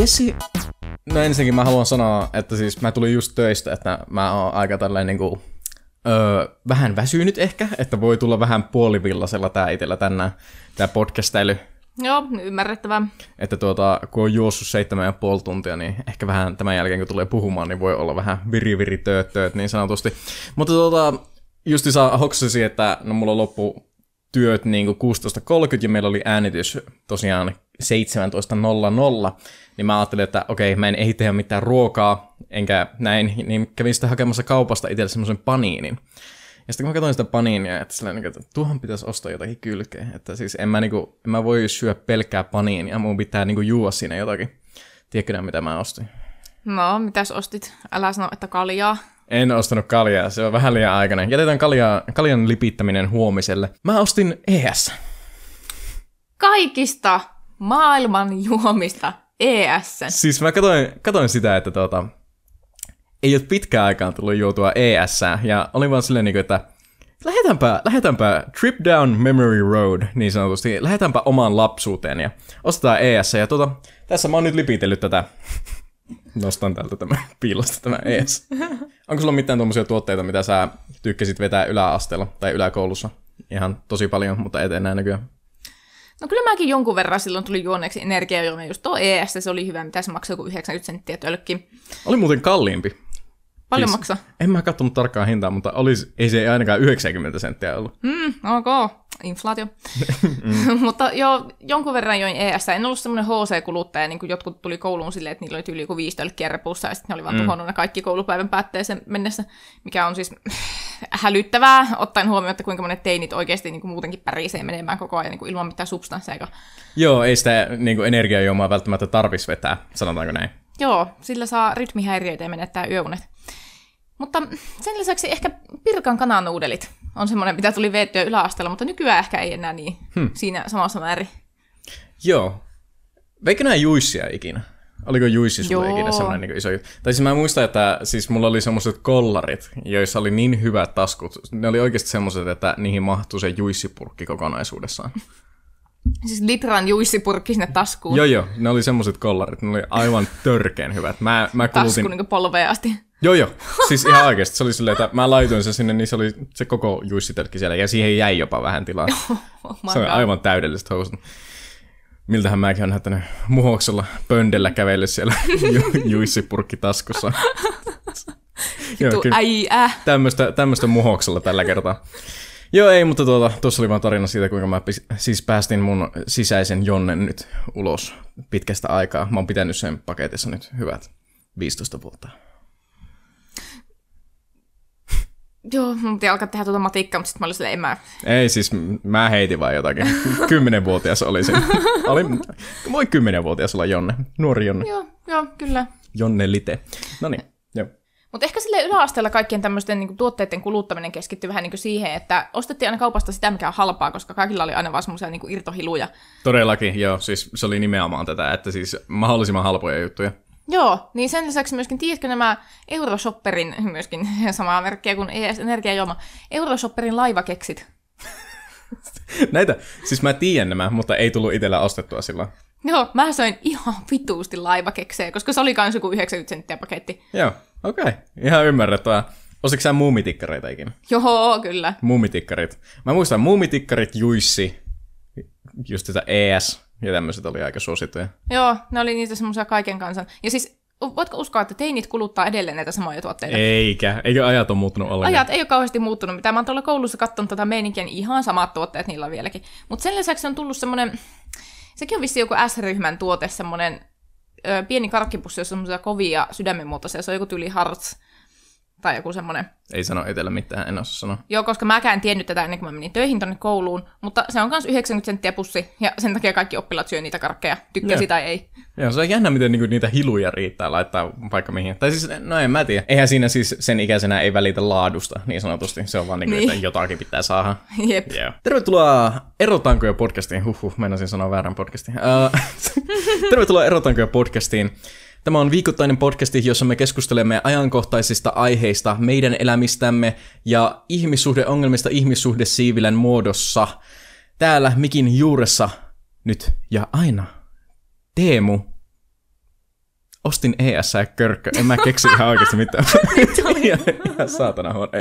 Jessi, no ensinnäkin mä haluan sanoa, että siis mä tulin just töistä, että mä oon aika tälleen niinku, öö, vähän väsynyt ehkä, että voi tulla vähän puolivillasella tää itellä tänään, tää podcastailu. Joo, ymmärrettävää. Että tuota, kun on juossut seitsemän ja puoli tuntia, niin ehkä vähän tämän jälkeen, kun tulee puhumaan, niin voi olla vähän viri viri tööt, tööt niin sanotusti. Mutta tuota, justi saa hoksasi, että no mulla loppu työt niin 16.30 ja meillä oli äänitys tosiaan 17.00, niin mä ajattelin, että okei, mä en ehdi tehdä mitään ruokaa, enkä näin, niin kävin sitten hakemassa kaupasta itselle semmoisen paniinin. Ja sitten kun mä katsoin sitä paniinia, että, sillä, että tuohon pitäisi ostaa jotakin kylkeä, että siis en mä, niinku, en mä voi syödä pelkkää paniinia, mun pitää niinku juua siinä jotakin. Tiedätkö mitä mä ostin? No, mitäs ostit? Älä sano, että kaljaa. En ostanut kaljaa, se on vähän liian aikainen. Jätetään kaljaa, kaljan lipittäminen huomiselle. Mä ostin ES. Kaikista maailman juomista ES. Siis mä katsoin, katsoin sitä, että tuota, ei ole pitkään aikaan tullut juotua ES, ja oli vaan silleen, niinku, että lähdetäänpä, lähdetäänpä trip down memory road, niin sanotusti, lähdetäänpä omaan lapsuuteen ja ostetaan ES, ja tuota, tässä mä oon nyt lipitellyt tätä, nostan täältä tämä piilosta tämä ES. Onko sulla mitään tuommoisia tuotteita, mitä sä tykkäsit vetää yläasteella tai yläkoulussa? Ihan tosi paljon, mutta et enää. No kyllä mäkin jonkun verran silloin tuli juoneeksi energiajuomia, just tuo ES, se oli hyvä, mitä se maksoi kuin 90 senttiä tölkki. Oli muuten kalliimpi. Paljon siis, maksaa? En mä katsonut tarkkaan hintaa, mutta olisi, ei se ainakaan 90 senttiä ollut. Mm, ok, inflaatio. mm. mutta jo jonkun verran join ES. En ollut semmoinen HC-kuluttaja, niin kuin jotkut tuli kouluun silleen, että niillä oli yli kuin viisi tölkkiä repussa, ja sitten ne oli vaan mm. tuhonnut ne kaikki koulupäivän päätteeseen mennessä, mikä on siis hälyttävää, ottaen huomioon, että kuinka monet teinit oikeasti niin kuin muutenkin pärisee menemään koko ajan niin kuin ilman mitään substansseja. Joo, ei sitä niin kuin energiajuomaa välttämättä tarvitsisi vetää, sanotaanko näin. Joo, sillä saa rytmihäiriöitä ja menettää yöunet. Mutta sen lisäksi ehkä Pirkan kananuudelit on semmoinen, mitä tuli veettyä yläasteella, mutta nykyään ehkä ei enää niin hmm. siinä samassa määrin. Joo. Veikö nämä juissia ikinä? Oliko juissi sulla Joo. ikinä semmoinen niin iso juttu? Tai siis mä muistan, että siis mulla oli semmoiset kollarit, joissa oli niin hyvät taskut. Ne oli oikeasti semmoiset, että niihin mahtui se juissipurkki kokonaisuudessaan. Siis litran juissipurkki sinne taskuun. Joo, joo. Ne oli semmoiset kollarit. Ne oli aivan törkeen hyvät. Mä, mä kulutin... Tasku niin polveen asti. Joo, joo. Siis ihan oikeasti. Se oli silleen, että mä laitoin sen sinne, niin se oli se koko juissitelkki siellä. Ja siihen jäi jopa vähän tilaa. Oh se oli aivan täydelliset housut. Miltähän mäkin on näyttänyt muhoksella pöndellä kävellä siellä ju- juissipurkki taskussa. Joo, äijä. Tämmöistä, tämmöistä muhoksella tällä kertaa. Joo, ei, mutta tuota, tuossa oli vaan tarina siitä, kuinka mä pis, siis päästin mun sisäisen Jonnen nyt ulos pitkästä aikaa. Mä oon pitänyt sen paketissa nyt hyvät 15 vuotta. Joo, mun piti alkaa tehdä tuota matikkaa, mutta sitten mä olin silleen, en mä... Ei, siis mä heitin vaan jotakin. Kymmenenvuotias olisin. Oli, voi kymmenenvuotias olla Jonne, nuori Jonne. Joo, joo, kyllä. Jonne Lite. No niin, joo. Mutta ehkä sille yläasteella kaikkien tämmöisten niinku, tuotteiden kuluttaminen keskittyi vähän niinku siihen, että ostettiin aina kaupasta sitä, mikä on halpaa, koska kaikilla oli aina vaan semmoisia niinku, irtohiluja. Todellakin, joo. Siis se oli nimenomaan tätä, että siis mahdollisimman halpoja juttuja. Joo, niin sen lisäksi myöskin, tiedätkö nämä Euroshopperin, myöskin samaa merkkiä kuin ES Energiajuoma, Euroshopperin laivakeksit? Näitä, siis mä tiedän nämä, mutta ei tullut itsellä ostettua silloin. Joo, mä söin ihan vituusti laivakeksejä, koska se oli kans joku 90 senttiä paketti. Joo, okei. Okay. Ihan ymmärrettävää. Ostitko sä muumitikkareita ikinä? Joo, kyllä. Muumitikkarit. Mä muistan muumitikkarit, juissi, just tätä ES, ja tämmöiset oli aika suosittuja. Joo, ne oli niitä semmoisia kaiken kansan. Ja siis voitko uskoa, että teinit kuluttaa edelleen näitä samoja tuotteita? Eikä. Eikö ajat ole muuttunut ollenkaan? Ajat ei ole kauheasti muuttunut. Mitä mä oon tuolla koulussa katsonut tätä meininkiä, niin ihan samat tuotteet niillä on vieläkin. Mutta sen lisäksi on tullut semmoinen, sekin on vissi joku S-ryhmän tuote, semmoinen ö, pieni karkkipussi, jossa on semmoisia kovia sydämenmuotoisia. Se on joku tyyli Hearts tai joku semmoinen. Ei sano etelä mitään, en osaa sanoa. Joo, koska mäkään en tiennyt tätä ennen kuin mä menin töihin tonne kouluun, mutta se on myös 90 senttiä pussi, ja sen takia kaikki oppilaat syö niitä karkkeja, tykkäsi tai ei. Joo, se on jännä, miten niinku niitä hiluja riittää laittaa vaikka mihin. Tai siis, no en mä tiedä. Eihän siinä siis sen ikäisenä ei välitä laadusta, niin sanotusti. Se on vaan niinku, niin. että jotakin pitää saada. Jep. Yeah. Tervetuloa Erotankoja podcastiin. Huhhuh, meinasin sanoa väärän podcastiin. Uh, tervetuloa Erotankoja podcastiin. Tämä on viikoittainen podcasti, jossa me keskustelemme ajankohtaisista aiheista, meidän elämistämme ja ihmissuhdeongelmista ihmissuhdesiivilän muodossa. Täällä mikin juuressa nyt ja aina. Teemu. Ostin ES ja körkkö. En mä keksi ihan oikeasti mitään. ihan, ihan saatana huono.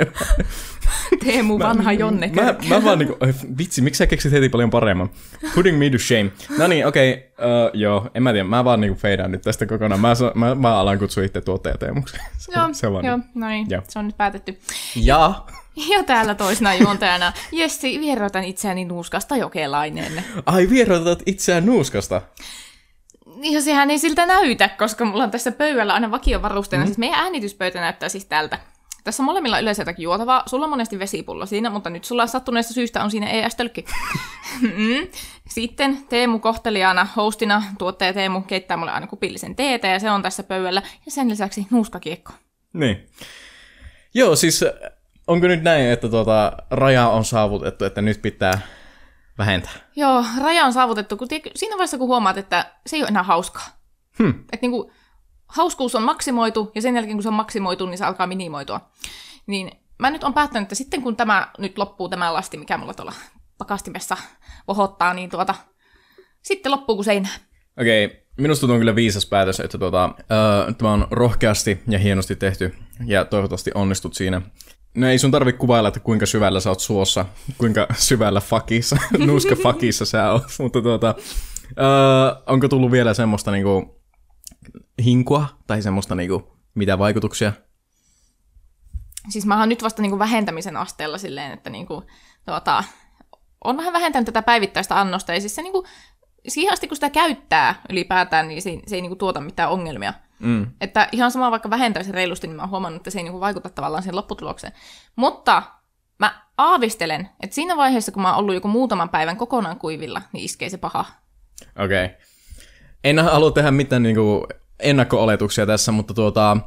Teemu vanha Jonne Mä, mä vaan niinku, vitsi, miksi sä keksit heti paljon paremman? Putting me to shame. No niin, okei, okay, uh, joo, en mä tiedä, mä vaan niinku feidaan nyt tästä kokonaan. Mä, mä, mä alan kutsua itse tuottaja Teemuksi. se, Joo, se on vaan joo niin. no niin, Joo. se on nyt päätetty. Ja, Ja täällä toisena juontajana Jessi, vieroitan itseäni nuuskasta jokelainen. ai vierotat itseään nuuskasta. Ja sehän ei siltä näytä, koska mulla on tässä pöydällä aina vakiovarusteena. Mm. Siis meidän äänityspöytä näyttää siis tältä. Tässä on molemmilla yleensä jotakin juotavaa. Sulla on monesti vesipullo siinä, mutta nyt sulla sattuneesta syystä on siinä ES-tölkki. Mm. Sitten Teemu kohtelijana, hostina, tuottaja Teemu keittää mulle aina kupillisen teetä ja se on tässä pöydällä. Ja sen lisäksi nuuskakiekko. Niin. Joo, siis onko nyt näin, että tuota, raja on saavutettu, että nyt pitää vähentää? Joo, raja on saavutettu, kun tiedätkö, siinä vaiheessa kun huomaat, että se ei ole enää hauskaa. Hmm. Että niinku, hauskuus on maksimoitu, ja sen jälkeen kun se on maksimoitu, niin se alkaa minimoitua. Niin mä nyt on päättänyt, että sitten kun tämä nyt loppuu, tämä lasti, mikä mulla tuolla pakastimessa vohottaa, niin tuota, sitten loppuu kuin seinä. Okei, okay, minusta tuntuu kyllä viisas päätös, että tuota, uh, tämä on rohkeasti ja hienosti tehty, ja toivottavasti onnistut siinä. No ei sun tarvi kuvailla, että kuinka syvällä sä oot suossa, kuinka syvällä fakissa, nuuska fakissa sä oot, mutta tuota, uh, onko tullut vielä semmoista niinku hinkua, tai semmoista niinku, mitä vaikutuksia? Siis mä oon nyt vasta niinku vähentämisen asteella silleen, että niinku, tuota, on vähän vähentänyt tätä päivittäistä annosta, ja siis se niinku, siihen asti kun sitä käyttää ylipäätään, niin se, se ei niinku tuota mitään ongelmia. Mm. Että ihan sama vaikka vähentäisi reilusti, niin mä oon huomannut, että se ei niinku vaikuta tavallaan siihen lopputulokseen. Mutta mä aavistelen, että siinä vaiheessa, kun mä oon ollut joku muutaman päivän kokonaan kuivilla, niin iskee se paha. Okei. Okay. En halua tehdä mitään niinku ennakko-oletuksia tässä, mutta tuota,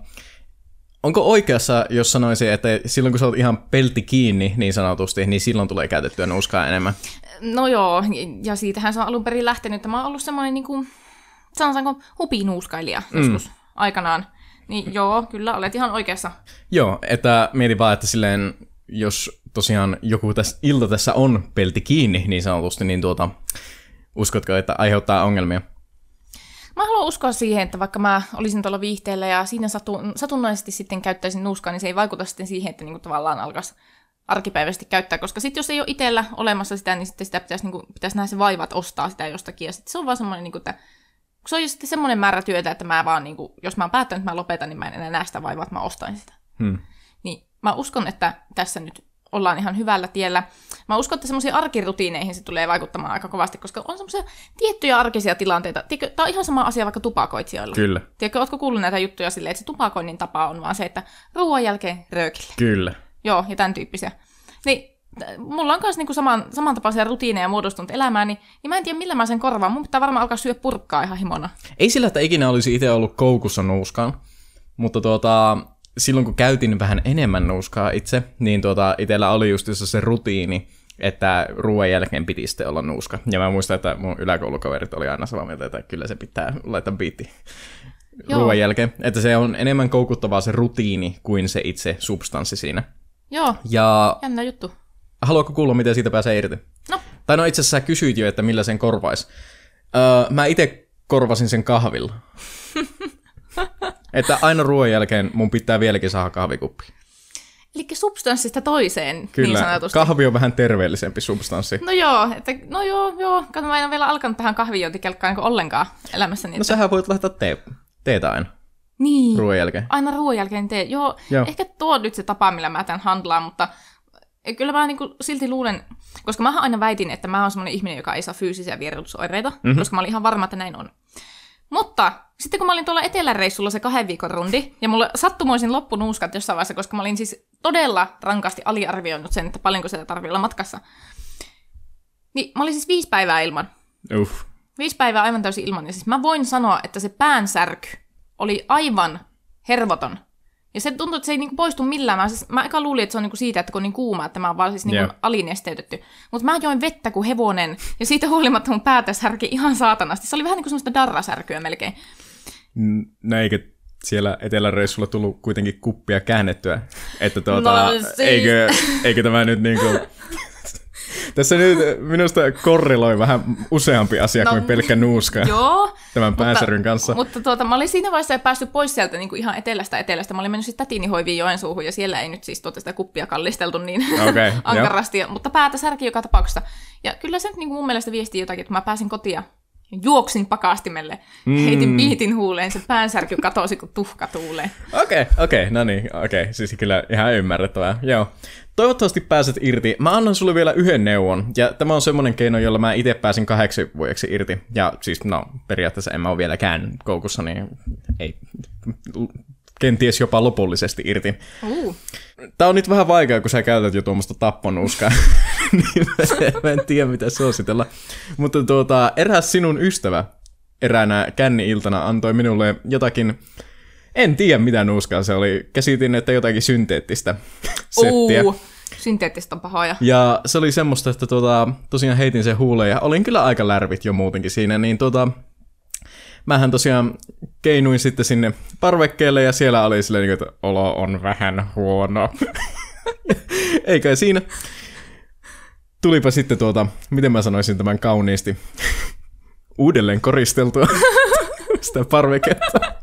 onko oikeassa, jos sanoisin, että silloin kun sä oot ihan pelti kiinni niin sanotusti, niin silloin tulee käytettyä nuuskaa enemmän? No joo, ja siitähän se on alun perin lähtenyt, että mä oon ollut semmoinen niinku, sanotaanko hupinuuskailija mm. joskus aikanaan. Niin joo, kyllä olet ihan oikeassa. Joo, että mietin vaan, että silleen, jos tosiaan joku tässä, ilta tässä on pelti kiinni niin sanotusti, niin tuota, uskotko, että aiheuttaa ongelmia? Mä haluan uskoa siihen, että vaikka mä olisin tuolla viihteellä ja siinä satun, satunnaisesti sitten käyttäisin nuuskaa, niin se ei vaikuta sitten siihen, että niinku tavallaan alkaisi arkipäiväisesti käyttää, koska sitten jos ei ole itsellä olemassa sitä, niin sitten sitä pitäisi, niinku, pitäisi nähdä se vaivat ostaa sitä jostakin, ja sitten se on vaan semmoinen, niinku, että se on jo sitten semmoinen määrä työtä, että mä vaan, niinku, jos mä oon päättänyt, että mä lopetan, niin mä en enää näe sitä vaivaa, että mä ostan sitä. Hmm. Niin mä uskon, että tässä nyt ollaan ihan hyvällä tiellä. Mä uskon, että semmoisiin arkirutiineihin se tulee vaikuttamaan aika kovasti, koska on semmoisia tiettyjä arkisia tilanteita. Tiedätkö, tämä on ihan sama asia vaikka tupakoitsijoilla. Kyllä. Tiedätkö, ootko kuullut näitä juttuja silleen, että se tupakoinnin tapa on vaan se, että ruoan jälkeen röökille. Kyllä. Joo, ja tämän tyyppisiä. Niin, mulla on myös niinku saman, samantapaisia rutiineja muodostunut elämääni, niin mä en tiedä millä mä sen korvaan. Mun pitää varmaan alkaa syödä purkkaa ihan himona. Ei sillä, että ikinä olisi itse ollut koukussa nuuskaan, mutta tuota, silloin kun käytin vähän enemmän nuuskaa itse, niin tuota, itsellä oli just se rutiini, että ruoan jälkeen piti sitten olla nuuska. Ja mä muistan, että mun yläkoulukaverit oli aina samaa mieltä, että kyllä se pitää laittaa biitti ruoan jälkeen. Että se on enemmän koukuttavaa se rutiini kuin se itse substanssi siinä. Joo, Ja jännä juttu. Haluatko kuulla, miten siitä pääsee irti? No, Tai no itse asiassa sä kysyit jo, että millä sen korvaisi. Öö, mä itse korvasin sen kahvilla. että aina ruoan jälkeen mun pitää vieläkin saada kahvikuppi. eli substanssista toiseen, niin Kyllä, sanotusti. kahvi on vähän terveellisempi substanssi. No joo, että, no joo, joo. Kato, mä en ole vielä alkanut tähän kahvijointikelkkaan niin ollenkaan elämässäni. No että- sähän voit laittaa tee, teetä aina niin, ruoan jälkeen. aina ruoan jälkeen tee. Joo, Joo. joo, ehkä tuo on nyt se tapa, millä mä tämän handlaan, mutta kyllä mä niinku silti luulen, koska mä aina väitin, että mä oon semmoinen ihminen, joka ei saa fyysisiä vierotusoireita, Mhm. mm-hmm. koska mä olin ihan varma, että näin on. Mutta sitten kun mä olin tuolla eteläreissulla se kahden viikon rundi, ja mulle sattumoisin loppunuuskat jossain vaiheessa, koska mä olin siis todella rankasti aliarvioinut sen, että paljonko sitä tarvii olla matkassa. Niin mä olin siis viisi päivää ilman. Uff. Viisi päivää aivan täysin ilman. Ja siis mä voin sanoa, että se päänsärky oli aivan hervoton. Ja se tuntuu, että se ei niinku poistu millään. Mä, siis, mä eka luulin, että se on niinku siitä, että kun on niin kuuma, että mä oon vaan siis niinku Joo. alinesteytetty. Mutta mä join vettä kuin hevonen, ja siitä huolimatta mun päätä särki ihan saatanasti. Se oli vähän niin kuin semmoista darrasärkyä melkein. No eikö siellä eteläreissulla tullut kuitenkin kuppia käännettyä? Että tuota, No siis- eikö, eikö tämä nyt niinku... Tässä nyt minusta korreloi vähän useampi asia no, kuin pelkkä nuuska joo, tämän päänsäryn kanssa. Mutta tuota, mä olin siinä vaiheessa päässyt pois sieltä niin kuin ihan etelästä etelästä. Mä olin mennyt siis tätini hoiviin Joensuuhun ja siellä ei nyt siis tuota sitä kuppia kallisteltu niin okay, ankarasti, mutta päätä särki joka tapauksessa. Ja kyllä se niin kuin mun mielestä viesti jotakin, että mä pääsin kotia juoksin pakastimelle, mm. heitin piitin huuleen, se päänsärky katosi kuin tuhka tuuleen. Okei, okay, okei, okay, no niin, okei, okay. siis kyllä ihan ymmärrettävää, joo. Toivottavasti pääset irti. Mä annan sulle vielä yhden neuvon, ja tämä on semmoinen keino, jolla mä itse pääsin kahdeksi vuodeksi irti. Ja siis, no, periaatteessa en mä ole vieläkään koukussa, niin ei kenties jopa lopullisesti irti. Uh. Tää on nyt vähän vaikea, kun sä käytät jo tuommoista tapponuskaa, niin mä en tiedä mitä suositella. Mutta tuota, eräs sinun ystävä eräänä känni-iltana antoi minulle jotakin, en tiedä mitä nuuskaa se oli, käsitin, että jotakin synteettistä settiä. Uh. Synteettistä on pahoja. Ja se oli semmoista, että tuota, tosiaan heitin sen huuleen ja olin kyllä aika lärvit jo muutenkin siinä, niin tuota, mähän tosiaan keinuin sitten sinne parvekkeelle ja siellä oli silleen, että olo on vähän huono. Eikä siinä. Tulipa sitten tuota, miten mä sanoisin tämän kauniisti, uudelleen koristeltua sitä parveketta.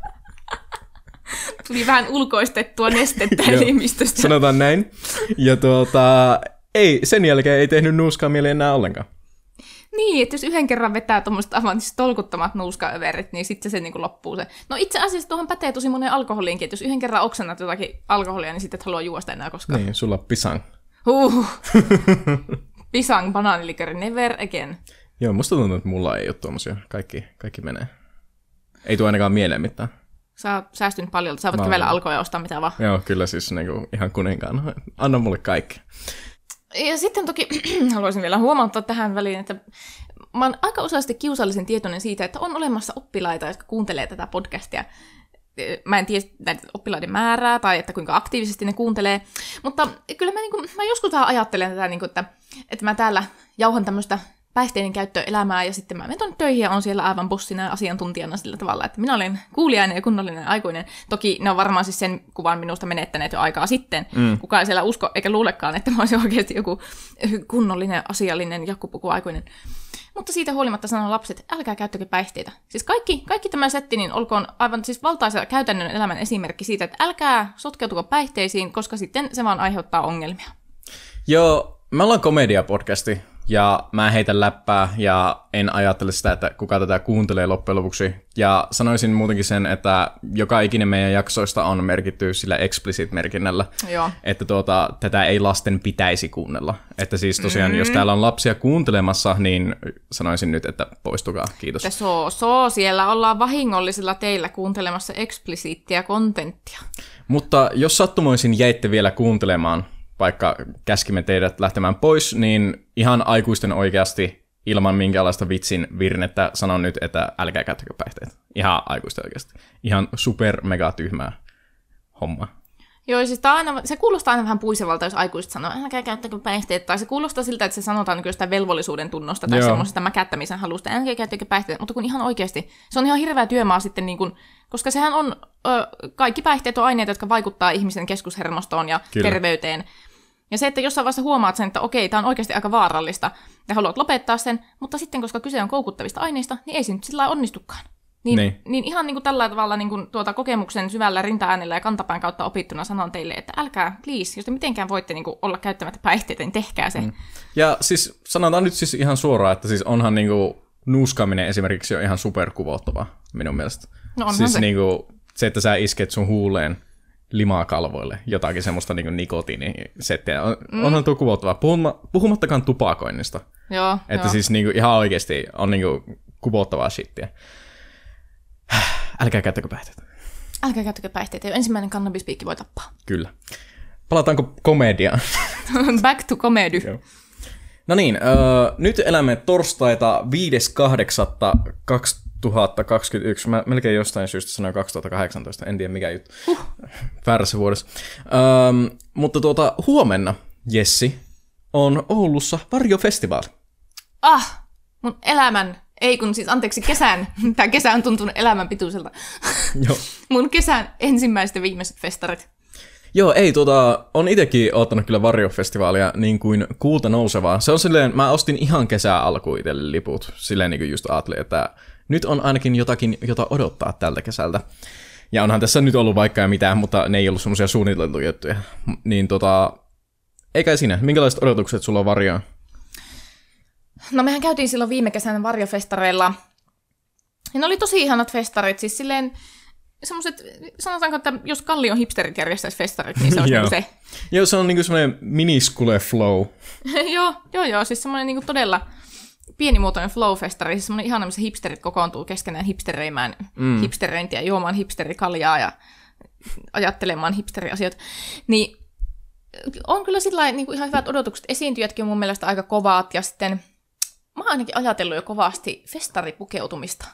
Tuli vähän ulkoistettua nestettä elimistöstä. Sanotaan näin. Ja tuota, ei, sen jälkeen ei tehnyt nuuskaa mieli enää ollenkaan. Niin, että jos yhden kerran vetää tuommoiset aivan siis tolkuttomat nuuskaöverit, niin sitten se niin kuin loppuu se. No itse asiassa tuohon pätee tosi monen alkoholiinkin, että jos yhden kerran oksennat jotakin alkoholia, niin sitten et halua juosta enää koskaan. Niin, sulla on pisang. Huh. pisang, banaanilikeri, never again. Joo, musta tuntuu, että mulla ei ole tuommoisia. Kaikki, kaikki menee. Ei tule ainakaan mieleen mitään. Sä oot säästynyt paljon, sä voit kävellä alkoa ja ostaa mitä vaan. Joo, kyllä siis niin kuin ihan kuninkaan. Anna mulle kaikki. Ja sitten toki haluaisin vielä huomauttaa tähän väliin, että mä oon aika useasti kiusallisen tietoinen siitä, että on olemassa oppilaita, jotka kuuntelee tätä podcastia. Mä en tiedä näitä oppilaiden määrää tai että kuinka aktiivisesti ne kuuntelee, mutta kyllä mä, niin kuin, mä joskus vähän ajattelen tätä, niin kuin, että, että mä täällä jauhan tämmöistä päihteiden käyttöelämää ja sitten mä menen tuonne töihin ja on siellä aivan bussina ja asiantuntijana sillä tavalla, että minä olen kuulijainen ja kunnollinen aikuinen. Toki ne on varmaan siis sen kuvan minusta menettäneet jo aikaa sitten. Mm. Kukaan ei siellä usko eikä luulekaan, että mä olisin oikeasti joku kunnollinen, asiallinen jakkupuku aikuinen. Mutta siitä huolimatta sanon lapset, älkää käyttäkö päihteitä. Siis kaikki, kaikki tämä setti, niin olkoon aivan siis valtaisa käytännön elämän esimerkki siitä, että älkää sotkeutuko päihteisiin, koska sitten se vaan aiheuttaa ongelmia. Joo, me ollaan komedia-podcasti, ja mä heitän läppää ja en ajattele sitä, että kuka tätä kuuntelee loppujen lopuksi. Ja sanoisin muutenkin sen, että joka ikinen meidän jaksoista on merkitty sillä explicit-merkinnällä, Joo. että tuota, tätä ei lasten pitäisi kuunnella. Että siis tosiaan, mm-hmm. jos täällä on lapsia kuuntelemassa, niin sanoisin nyt, että poistukaa. Kiitos. Ja so, so, siellä ollaan vahingollisilla teillä kuuntelemassa eksplisiittiä kontenttia. Mutta jos sattumoisin jäitte vielä kuuntelemaan, vaikka käskimme teidät lähtemään pois, niin ihan aikuisten oikeasti ilman minkäänlaista vitsin virnettä sanon nyt, että älkää käyttäkö päihteitä. Ihan aikuisten oikeasti. Ihan super mega tyhmää homma. Joo, siis aina, se kuulostaa aina vähän puisevalta, jos aikuiset sanoo, älkää käyttäkö päihteitä. Tai se kuulostaa siltä, että se sanotaan niin jostain velvollisuuden tunnosta tai semmoisesta mäkättämisen halusta, älkää käyttäkö päihteitä. Mutta kun ihan oikeasti, se on ihan hirveä työmaa sitten, niin kuin, koska sehän on, ö, kaikki päihteet on aineita, jotka vaikuttaa ihmisen keskushermostoon ja Kyllä. terveyteen. Ja se, että jossain vaiheessa huomaat sen, että okei, tämä on oikeasti aika vaarallista, ja haluat lopettaa sen, mutta sitten, koska kyse on koukuttavista aineista, niin ei se nyt sillä onnistukaan. Niin, niin. niin ihan niin kuin tällä tavalla niin kuin tuota kokemuksen syvällä rinta-äänellä ja kantapään kautta opittuna sanon teille, että älkää, please, jos te mitenkään voitte niin kuin olla käyttämättä päihteitä, niin tehkää se. Mm. Ja siis sanotaan nyt siis ihan suoraan, että siis onhan niin kuin nuuskaaminen esimerkiksi jo ihan superkuvouttavaa minun mielestä. No onhan siis se. Niin kuin, se, että sä isket sun huuleen limakalvoille jotakin semmoista niin nikotiinisettiä. On, mm. Onhan tuo kuvottavaa. Puhuma, puhumattakaan tupakoinnista. Joo, Että joo. siis niin kuin, ihan oikeasti on niin kuin, kuvottavaa shittiä. Älkää käyttäkö päihteitä. Älkää käyttäkö päihteitä. Jo ensimmäinen kannabispiikki voi tappaa. Kyllä. Palataanko komediaan? Back to comedy. Joo. No niin, äh, nyt elämme torstaita 5.8.2000 2021. Mä melkein jostain syystä sanoin 2018, en tiedä mikä juttu. Uh. Väärässä vuodessa. Ähm, mutta tuota, huomenna, Jessi, on Oulussa Varjo-festival. Ah, mun elämän, ei kun siis anteeksi kesän, tämä kesä on tuntunut elämän pituiselta. Joo. mun kesän ensimmäiset ja viimeiset festarit. Joo, ei, tota, on itekin ottanut kyllä Varjo-festivaalia niin kuin kuulta nousevaa. Se on silleen, mä ostin ihan kesää alkuun itselle liput. Silleen niin kuin just ajattelin, että nyt on ainakin jotakin, jota odottaa tältä kesältä. Ja onhan tässä nyt ollut vaikka ja mitään, mutta ne ei ollut semmoisia suunniteltuja juttuja. Niin tota, eikä siinä. Minkälaiset odotukset sulla on Varjoon? No mehän käytiin silloin viime kesänä varjofestareilla. Ja ne oli tosi ihanat festarit, siis silleen semmoiset, sanotaanko, että jos Kallion hipsterit järjestäisi festarit, niin se olisi Joo. niinku se. Joo, se on niinku semmoinen miniskule flow. joo, joo, joo, siis semmoinen niinku todella pienimuotoinen flow-festari, siis semmoinen ihana, missä hipsterit kokoontuu keskenään hipstereimään mm. hipsteröintiä, juomaan hipsterikaljaa ja ajattelemaan hipsteriasioita. Niin on kyllä sillä niin kuin ihan hyvät odotukset. Esiintyjätkin on mun mielestä aika kovat ja sitten mä oon ainakin ajatellut jo kovasti festaripukeutumista.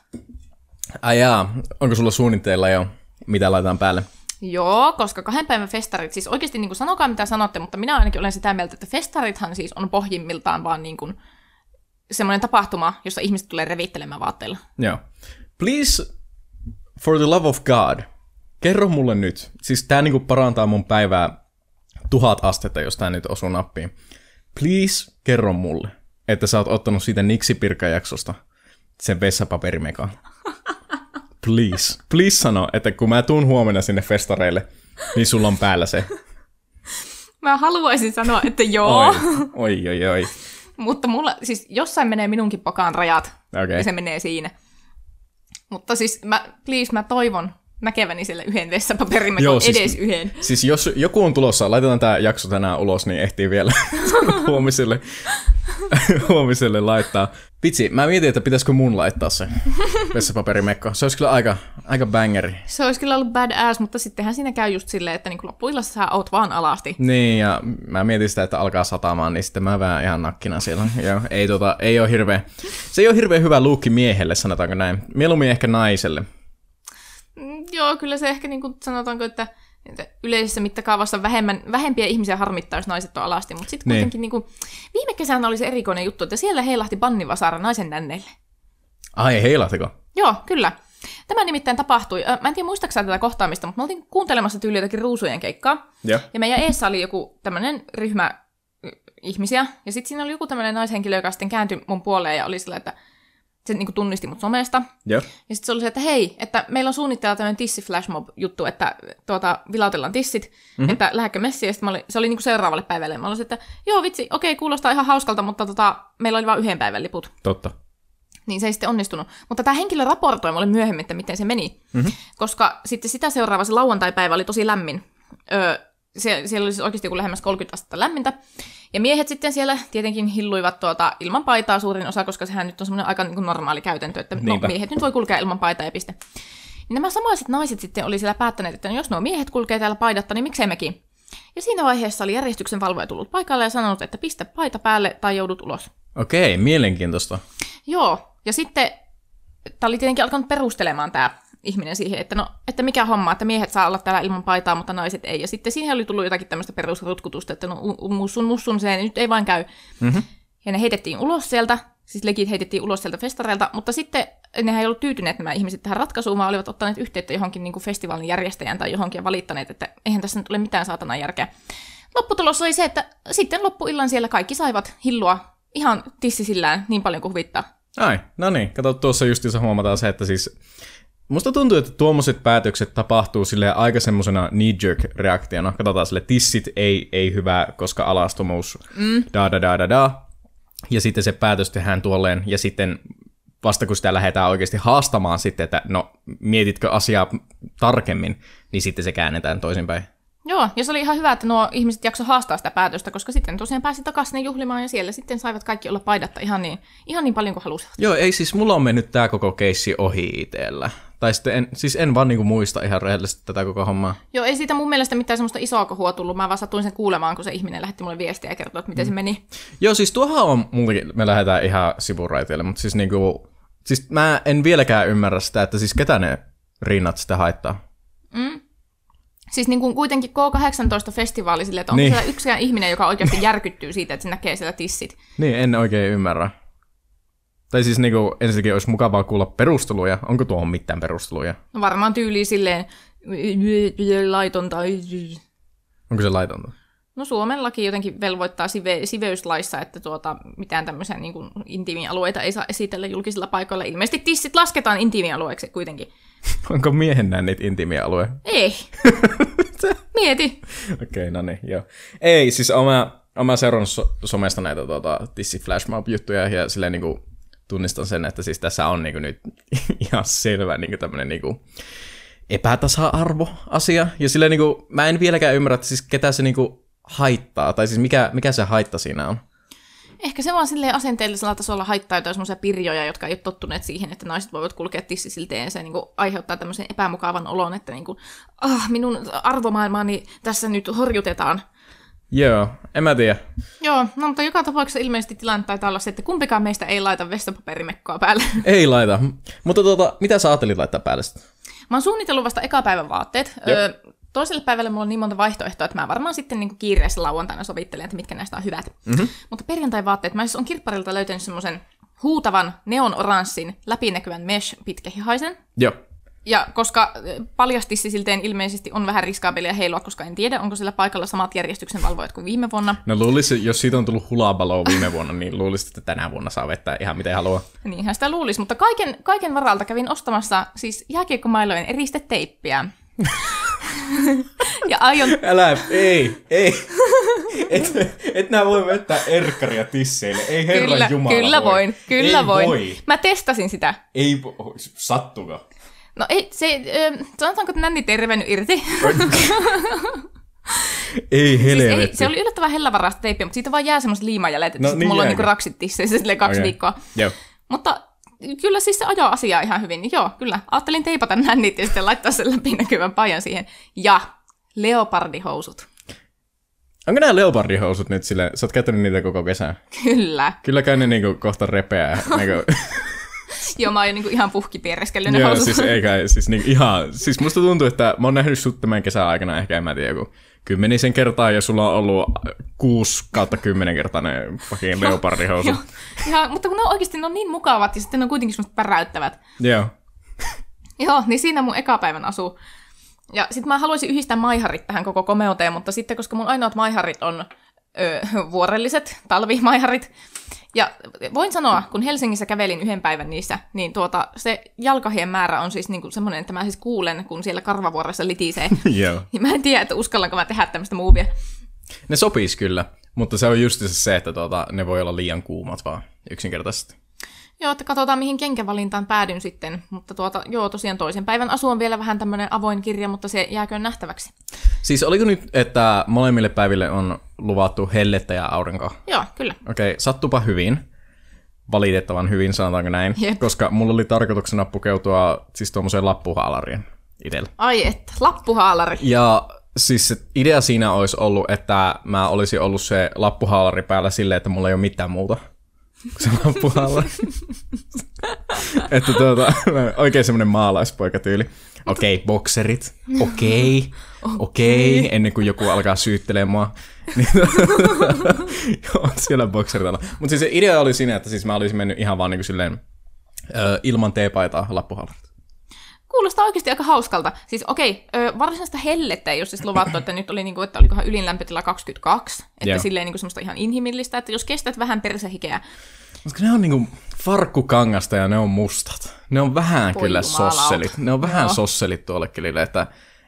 Ai jaa, onko sulla suunnitteilla jo, mitä laitetaan päälle? Joo, koska kahden päivän festarit, siis oikeasti niin kuin sanokaa mitä sanotte, mutta minä ainakin olen sitä mieltä, että festarithan siis on pohjimmiltaan vaan niin kuin semmoinen tapahtuma, jossa ihmiset tulee revittelemään vaatteilla. Joo. Please, for the love of God, kerro mulle nyt. Siis tää niinku parantaa mun päivää tuhat astetta, jos tää nyt osuu nappiin. Please, kerro mulle, että sä oot ottanut siitä Niksi-pirkajaksosta sen vessapaperimekan. Please. Please sano, että kun mä tuun huomenna sinne festareille, niin sulla on päällä se. Mä haluaisin sanoa, että joo, Oi, oi, oi, oi. Mutta mulla, siis jossain menee minunkin pakaan rajat, Okei. ja se menee siinä. Mutta siis, mä, please, mä toivon näkeväni sille yhden vessapaperimekan, Joo, Joo, siis- edes yhden. Siis jos joku on tulossa, laitetaan tämä jakso tänään ulos, niin ehtii vielä huomiselle, huomiselle laittaa. Vitsi, mä mietin, että pitäisikö mun laittaa se vessapaperimekko. Se olisi kyllä aika, aika bangeri. Se olisi kyllä ollut badass, mutta sittenhän siinä käy just silleen, että niin loppuillassa sä oot vaan alasti. Niin, ja mä mietin sitä, että alkaa satamaan, niin sitten mä vähän ihan nakkina siellä. Joo, ei, tota, ei ole hirveä, se ei ole hirveän hyvä luukki miehelle, sanotaanko näin. Mieluummin ehkä naiselle. Mm, Joo, kyllä se ehkä niin kuin sanotaanko, että yleisessä mittakaavassa vähemmän, vähempiä ihmisiä harmittaa, jos naiset on alasti. Mutta sitten Niin. kuitenkin niin kuin, viime kesänä oli se erikoinen juttu, että siellä heilahti Bannivasaara naisen nänneille. Ai, heilahtiko? Joo, kyllä. Tämä nimittäin tapahtui. Mä en tiedä muistaaksä tätä kohtaamista, mutta me oltiin kuuntelemassa tyyli jotakin ruusujen keikkaa. Joo. Ja meidän eessä oli joku tämmöinen ryhmä ihmisiä. Ja sitten siinä oli joku tämmöinen naishenkilö, joka sitten kääntyi mun puoleen ja oli sillä, että se niin tunnisti mut somesta. Joo. Ja sitten se oli se, että hei, että meillä on suunnitteilla tämmöinen tissi flashmob juttu, että tuota, vilautellaan tissit, mm-hmm. että lähdekö messiin. Ja sitten olin, se oli niinku seuraavalle päivälle. Mä olin, että joo vitsi, okei, kuulostaa ihan hauskalta, mutta tota, meillä oli vain yhden päivän liput. Totta. Niin se ei sitten onnistunut. Mutta tämä henkilö raportoi mulle myöhemmin, että miten se meni. Mm-hmm. Koska sitten sitä seuraava se lauantai-päivä oli tosi lämmin. Öö, siellä, siellä oli siis oikeasti joku lähemmäs 30 astetta lämmintä. Ja miehet sitten siellä tietenkin hilluivat tuota ilman paitaa suurin osa, koska sehän nyt on semmoinen aika niin kuin normaali käytäntö, että no, miehet nyt voi kulkea ilman paitaa ja piste. Niin nämä samaiset naiset sitten oli siellä päättäneet, että no jos nuo miehet kulkee täällä paidatta, niin miksei mekin. Ja siinä vaiheessa oli järjestyksen valvoja tullut paikalle ja sanonut, että pistä paita päälle tai joudut ulos. Okei, mielenkiintoista. Joo, ja sitten tämä oli tietenkin alkanut perustelemaan tämä ihminen siihen, että no, että mikä homma, että miehet saa olla täällä ilman paitaa, mutta naiset ei. Ja sitten siihen oli tullut jotakin tämmöistä perusrutkutusta, että no mussun mussun se nyt ei vain käy. Mhm. Ja ne heitettiin ulos sieltä, siis legit heitettiin ulos sieltä festareilta, mutta sitten nehän ei ollut tyytyneet nämä ihmiset tähän ratkaisuun, vaan olivat ottaneet yhteyttä johonkin niin kuin festivaalin järjestäjään tai johonkin ja valittaneet, että eihän tässä nyt ole mitään saatana järkeä. Lopputulos oli se, että sitten loppuillan siellä kaikki saivat hillua ihan tissisillään niin paljon kuin huvittaa. Ai, no niin. Kato, tuossa justiinsa huomataan se, että siis... Musta tuntuu, että tuommoiset päätökset tapahtuu sille aika semmosena knee-jerk-reaktiona. Katsotaan sille tissit ei, ei hyvä, koska alastomuus, mm. da da da da da. Ja sitten se päätös tehdään tuolleen, ja sitten vasta kun sitä lähdetään oikeasti haastamaan sitten, että no mietitkö asiaa tarkemmin, niin sitten se käännetään toisinpäin. Joo, ja se oli ihan hyvä, että nuo ihmiset jakso haastaa sitä päätöstä, koska sitten tosiaan pääsi takaisin juhlimaan ja siellä sitten saivat kaikki olla paidatta ihan niin, ihan niin paljon kuin halusivat. Joo, ei siis mulla on mennyt tää koko keissi ohi itsellä. Tai sitten en, siis en vaan niinku muista ihan rehellisesti tätä koko hommaa. Joo, ei siitä mun mielestä mitään semmoista isoa kohua tullut, mä vaan satuin sen kuulemaan, kun se ihminen lähetti mulle viestiä ja kertoi, että miten mm. se meni. Joo, siis tuohan on mullakin, me lähdetään ihan sivuraiteille, mutta siis niinku, siis mä en vieläkään ymmärrä sitä, että siis ketä ne rinnat sitä haittaa. Siis niin kuin kuitenkin K18-festivaali silleen, että onko niin. siellä yksikään ihminen, joka oikeasti järkyttyy siitä, että se näkee siellä tissit. Niin, en oikein ymmärrä. Tai siis niinku, ensinnäkin olisi mukavaa kuulla perusteluja. Onko tuohon mitään perusteluja? No varmaan tyyli silleen laitonta. Onko se laitonta? No Suomen laki jotenkin velvoittaa sive- siveyslaissa, että tuota, mitään tämmöisiä niin kuin intiimialueita ei saa esitellä julkisilla paikoilla. Ilmeisesti tissit lasketaan intiimialueeksi kuitenkin. Onko miehen niitä intiimiä alue? Ei. Mieti. Okei, okay, no niin, joo. Ei, siis oma, oma seurannut so- somesta näitä tota, tissi flashmob juttuja ja silleen niinku tunnistan sen, että siis tässä on niinku nyt ihan selvä niinku tämmönen niinku epätasa-arvo-asia. Ja silleen niinku, mä en vieläkään ymmärrä, että siis ketä se niinku haittaa, tai siis mikä, mikä se haitta siinä on. Ehkä se vaan silleen asenteellisella tasolla haittaa jotain semmoisia pirjoja, jotka ei ole tottuneet siihen, että naiset voivat kulkea tissisilteen ja se niin kuin, aiheuttaa tämmöisen epämukavan olon, että niin kuin, ah, minun arvomaailmaani tässä nyt horjutetaan. Joo, en mä tiedä. Joo, no mutta joka tapauksessa ilmeisesti tilanne taitaa olla se, että kumpikaan meistä ei laita vessapaperimekkoa päälle. Ei laita. Mutta tuota, mitä sä ajattelit laittaa päälle sitä? Mä oon suunnitellut vasta eka päivän vaatteet. Jep. Öö, toiselle päivälle mulla on niin monta vaihtoehtoa, että mä varmaan sitten niin kiireessä lauantaina sovittelen, että mitkä näistä on hyvät. Mm-hmm. Mutta perjantai vaatteet, mä siis on kirpparilta löytänyt semmoisen huutavan neon-oranssin läpinäkyvän mesh pitkähihaisen. Joo. Ja koska paljastissi silteen ilmeisesti on vähän riskaabelia heilua, koska en tiedä, onko sillä paikalla samat järjestyksen valvojat kuin viime vuonna. No luulisin, jos siitä on tullut hulabaloa viime vuonna, niin luulisin, että tänä vuonna saa vettää ihan miten haluaa. Niinhän sitä luulisi, mutta kaiken, kaiken varalta kävin ostamassa siis jääkiekkomailojen eristeteippiä. ja aion Älä, ei, ei. Et, et nää voi vettää erkkaria tisseille. Ei herran kyllä, jumala kyllä voi. voin, kyllä ei voin. Voi. Mä testasin sitä. Ei sattuko. No ei, se, ö, sanotaanko, että nänni tervennyt irti. Ei siis helvetti. ei, se oli yllättävän hellävarasta teippiä, mutta siitä vaan jää semmoiset liimajäljet, että No niin mulla on jääkin. niinku raksit tisseissä kaksi Okei. viikkoa. Joo. Mutta kyllä siis se ajaa asiaa ihan hyvin. Niin joo, kyllä. Ajattelin teipata nännit ja sitten laittaa sen läpinäkyvän pajan siihen. Ja leopardihousut. Onko nämä leopardihousut nyt silleen, sä oot käyttänyt niitä koko kesän? Kyllä. Kylläkään ne niinku kohta repeää. niinku, Joo, mä oon niinku ihan puhkipiereskellyt ne joo, housut. siis eikä, siis niinku ihan, siis musta tuntuu, että mä oon nähnyt sut tämän kesän aikana ehkä, en mä tiedä, joku kymmenisen kertaa ja sulla on ollut kuusi kautta kymmenen kertaa ne fucking leopardihousut. Joo, mutta kun ne on oikeasti ne on niin mukavat ja sitten ne on kuitenkin semmoiset päräyttävät. Joo. Joo, niin siinä mun ekapäivän asuu. Ja sitten mä haluaisin yhdistää maiharit tähän koko komeuteen, mutta sitten koska mun ainoat maiharit on ö, vuorelliset talvimaiharit, ja voin sanoa, kun Helsingissä kävelin yhden päivän niissä, niin tuota, se jalkahien määrä on siis niinku semmoinen, että mä siis kuulen, kun siellä karvavuoressa litisee. Joo. niin mä en tiedä, että uskallanko mä tehdä tämmöistä muuvia. Ne sopis kyllä, mutta se on just se, että tuota, ne voi olla liian kuumat vaan yksinkertaisesti. Joo, että katsotaan mihin kenkävalintaan päädyn sitten. Mutta tuota, joo, tosiaan toisen päivän asu on vielä vähän tämmöinen avoin kirja, mutta se jääköön nähtäväksi. Siis oliko nyt, että molemmille päiville on luvattu hellettä ja aurinkoa? Joo, kyllä. Okei, sattupa hyvin. Valitettavan hyvin, sanotaanko näin. Jep. Koska mulla oli tarkoituksena pukeutua siis tuommoiseen lappuhaalariin itsellä. Ai että, lappuhaalari. Ja siis idea siinä olisi ollut, että mä olisin ollut se lappuhaalari päällä silleen, että mulla ei ole mitään muuta se lappuhaalari. että tuota, oikein semmoinen maalaispoikatyyli. Okei, okay, bokserit. Okei, okay, okei, okay, ennen kuin joku alkaa syyttelemään mua. Niin, Joo, siellä bokserit alla. Mutta siis se idea oli siinä, että siis mä olisin mennyt ihan vaan niin kuin silleen ilman teepaitaa lappuhaalarit. Kuulostaa oikeasti aika hauskalta. Siis okei, ö, varsinaista hellettä ei ole siis luvattu, että nyt oli niinku, että olikohan ylin lämpötila 22. Että Joo. silleen niinku semmoista ihan inhimillistä, että jos kestät vähän persehikeä, Koska ne on niinku farkkukangasta ja ne on mustat. Ne on vähän Voi kyllä jumalauta. sosselit. Ne on vähän Joo. sosselit tuolle kilille, että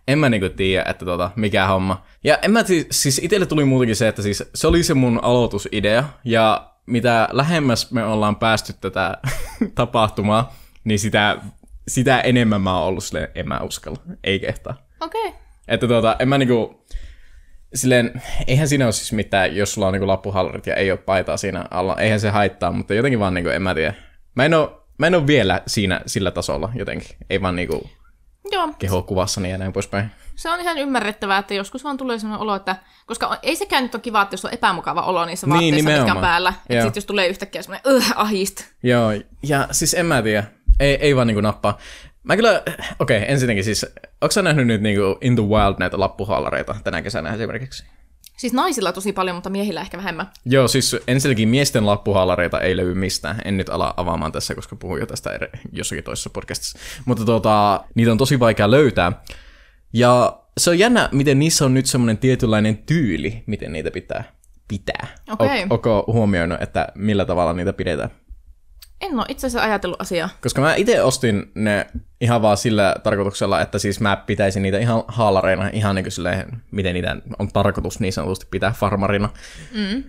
en mä niinku tiedä, että tota, mikä homma. Ja en mä tii, siis itselle tuli muutenkin se, että siis se oli se mun aloitusidea, ja mitä lähemmäs me ollaan päästy tätä tapahtumaa, niin sitä, sitä enemmän mä oon ollut silleen, en mä uskalla, ei kehtaa. okei. Okay. Että tuota, en mä niinku, silleen, eihän siinä ole siis mitään, jos sulla on niinku lappuhallarit ja ei ole paitaa siinä alla, eihän se haittaa, mutta jotenkin vaan niinku, en mä tiedä. Mä en oo, mä en oo vielä siinä sillä tasolla jotenkin, ei vaan niinku Joo, kehokuvassani ja näin poispäin. se on ihan ymmärrettävää, että joskus vaan tulee sellainen olo, että koska ei sekään nyt ole kiva, että jos on epämukava olo niissä Niin, vaatteissa, on nimenomaan. päällä. Että Joo. sit jos tulee yhtäkkiä semmoinen, öh, ahist. Joo, ja siis en mä tiedä, ei, ei vaan niinku nappaa. Mä kyllä, okei, okay, ensinnäkin siis, onko sä nähnyt nyt niinku In the Wild näitä lappuhallareita tänä kesänä esimerkiksi? Siis naisilla tosi paljon, mutta miehillä ehkä vähemmän. Joo, siis ensinnäkin miesten lappuhaalareita ei löydy mistään. En nyt ala avaamaan tässä, koska puhuin jo tästä eri, jossakin toisessa podcastissa. Mutta tota, niitä on tosi vaikea löytää. Ja se on jännä, miten niissä on nyt semmoinen tietynlainen tyyli, miten niitä pitää pitää. Okei. O- onko huomioinut, että millä tavalla niitä pidetään? En ole itse asiassa ajatellut asiaa. Koska mä itse ostin ne ihan vaan sillä tarkoituksella, että siis mä pitäisin niitä ihan haalareina, ihan niin kuin silleen, miten niitä on tarkoitus niin sanotusti pitää farmarina. Mm.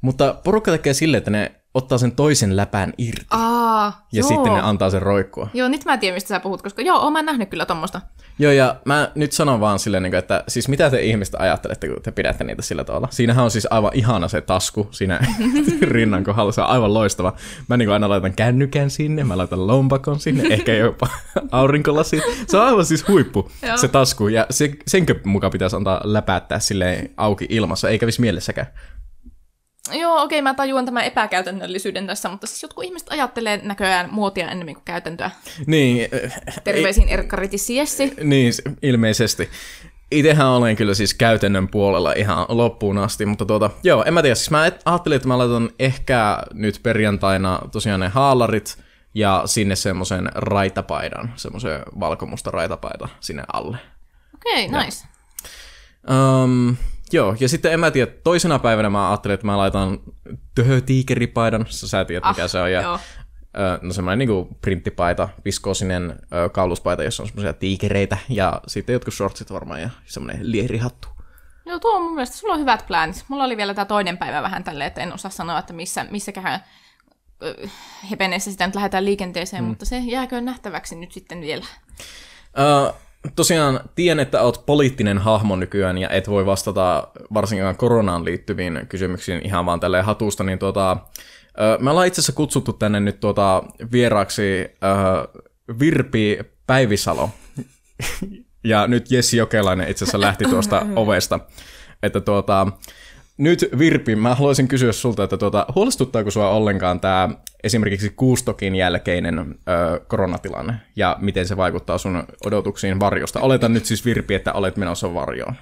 Mutta porukka tekee silleen, että ne ottaa sen toisen läpän irti Aa, ja joo. sitten ne antaa sen roikkua. Joo, nyt mä tiedän, mistä sä puhut, koska joo, oon mä nähnyt kyllä tommosta. Joo, ja mä nyt sanon vaan silleen, niin kuin, että siis mitä te ihmistä ajattelette, kun te pidätte niitä sillä tavalla. Siinähän on siis aivan ihana se tasku siinä rinnan kohdalla, se on aivan loistava. Mä niin aina laitan kännykän sinne, mä laitan lompakon sinne, ehkä jopa aurinkolasit. Se on aivan siis huippu, se tasku, ja se, senkö mukaan pitäisi antaa läpäättää silleen auki ilmassa, ei kävisi mielessäkään. Joo, okei, mä tajuan tämän epäkäytännöllisyyden tässä, mutta siis jotkut ihmiset ajattelee näköjään muotia enemmän kuin käytäntöä. Niin, Terveisin Erkkariti Siessi. Niin, ilmeisesti. Itehän olen kyllä siis käytännön puolella ihan loppuun asti, mutta tuota, joo, en mä tiedä, siis mä ajattelin, että mä laitan ehkä nyt perjantaina tosiaan ne haalarit ja sinne semmoisen raitapaidan, semmoisen valkomusta raitapaidan sinne alle. Okei, okay, nice. Um, joo, ja sitten en mä tiedä, toisena päivänä mä ajattelin, että mä laitan töhötiikeripaidan, sä sä tiedät mikä Ah, se on, ja joo. No semmoinen niinku printtipaita, viskoosinen kauluspaita, jossa on semmoisia tiikereitä, ja sitten jotkut shortsit varmaan, ja semmoinen lierihattu. Joo, tuo on mun mielestä, sulla on hyvät plänit. Mulla oli vielä tämä toinen päivä vähän tälleen, että en osaa sanoa, että missä, missäköhän ö, hepeneessä sitä nyt lähdetään liikenteeseen, mm. mutta se jääköön nähtäväksi nyt sitten vielä. Ö, tosiaan tiedän, että oot poliittinen hahmo nykyään, ja et voi vastata varsinkaan koronaan liittyviin kysymyksiin ihan vaan tälleen hatusta, niin tuota, me ollaan itse asiassa kutsuttu tänne nyt tuota vieraaksi ö, Virpi Päivisalo, ja nyt Jessi Jokelainen itse asiassa lähti tuosta ovesta. Että tuota, nyt Virpi, mä haluaisin kysyä sulta, että tuota, huolestuttaako sua ollenkaan tämä esimerkiksi kuustokin jälkeinen ö, koronatilanne ja miten se vaikuttaa sun odotuksiin varjosta? Oletan nyt siis Virpi, että olet menossa varjoon.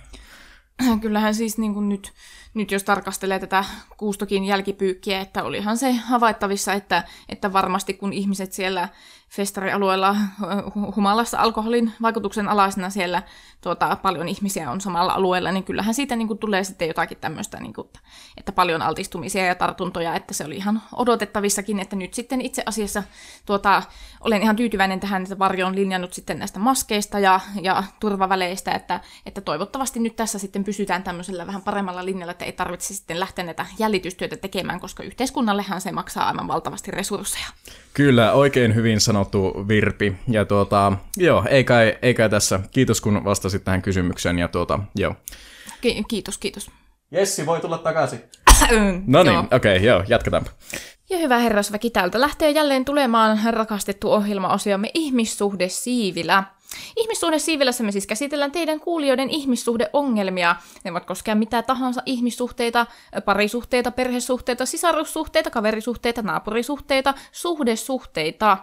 Kyllähän siis niin kuin nyt, nyt jos tarkastelee tätä kuustokin jälkipyykkiä, että olihan se havaittavissa, että, että varmasti kun ihmiset siellä festarialueella hu- humalassa alkoholin vaikutuksen alaisena siellä tuota, paljon ihmisiä on samalla alueella, niin kyllähän siitä niin kuin tulee sitten jotakin tämmöistä, niin kuin, että paljon altistumisia ja tartuntoja, että se oli ihan odotettavissakin, että nyt sitten itse asiassa tuota, olen ihan tyytyväinen tähän, että Varjo on linjannut sitten näistä maskeista ja, ja turvaväleistä, että, että toivottavasti nyt tässä sitten pysytään tämmöisellä vähän paremmalla linjalla, että ei tarvitse sitten lähteä näitä jäljitystyötä tekemään, koska yhteiskunnallehan se maksaa aivan valtavasti resursseja. Kyllä, oikein hyvin sanottu Virpi. Ja tuota, joo, ei kai, ei kai tässä. Kiitos kun vastasit tähän kysymykseen. Ja tuota, joo. Ki- kiitos, kiitos. Jessi, voi tulla takaisin. Mm, No niin, okei, okay, joo, jatketaanpa. Ja hyvä herrasväki, täältä lähtee jälleen tulemaan rakastettu ohjelmaosiomme Ihmissuhde Siivilä. Ihmissuhde Siivilässä me siis käsitellään teidän kuulijoiden ihmissuhdeongelmia. Ne voivat koskea mitä tahansa ihmissuhteita, parisuhteita, perhesuhteita, sisarussuhteita, kaverisuhteita, naapurisuhteita, suhdesuhteita.